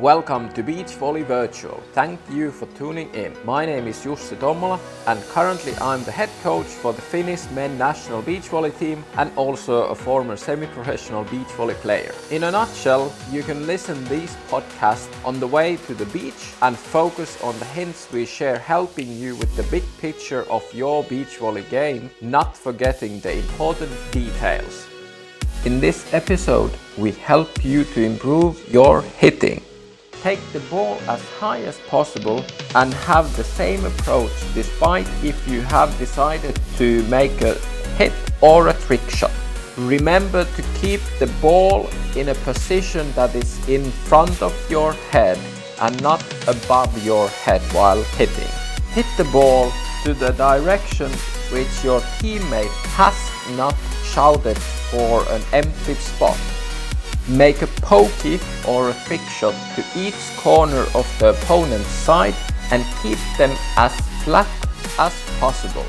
Welcome to Beach Volley Virtual. Thank you for tuning in. My name is Jussi Tommola and currently I'm the head coach for the Finnish men national beach volley team and also a former semi-professional beach volley player. In a nutshell, you can listen these podcasts on the way to the beach and focus on the hints we share helping you with the big picture of your beach volley game, not forgetting the important details. In this episode, we help you to improve your hitting. Take the ball as high as possible and have the same approach despite if you have decided to make a hit or a trick shot. Remember to keep the ball in a position that is in front of your head and not above your head while hitting. Hit the ball to the direction which your teammate has not shouted for an empty spot. Make a pokey or a trick shot to each corner of the opponent's side and keep them as flat as possible.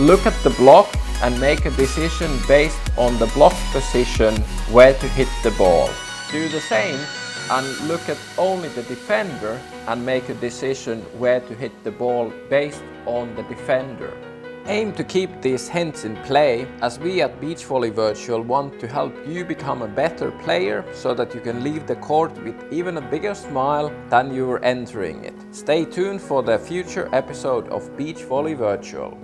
Look at the block and make a decision based on the block position where to hit the ball. Do the same and look at only the defender and make a decision where to hit the ball based on the defender. Aim to keep these hints in play as we at Beach Volley Virtual want to help you become a better player so that you can leave the court with even a bigger smile than you were entering it. Stay tuned for the future episode of Beach Volley Virtual.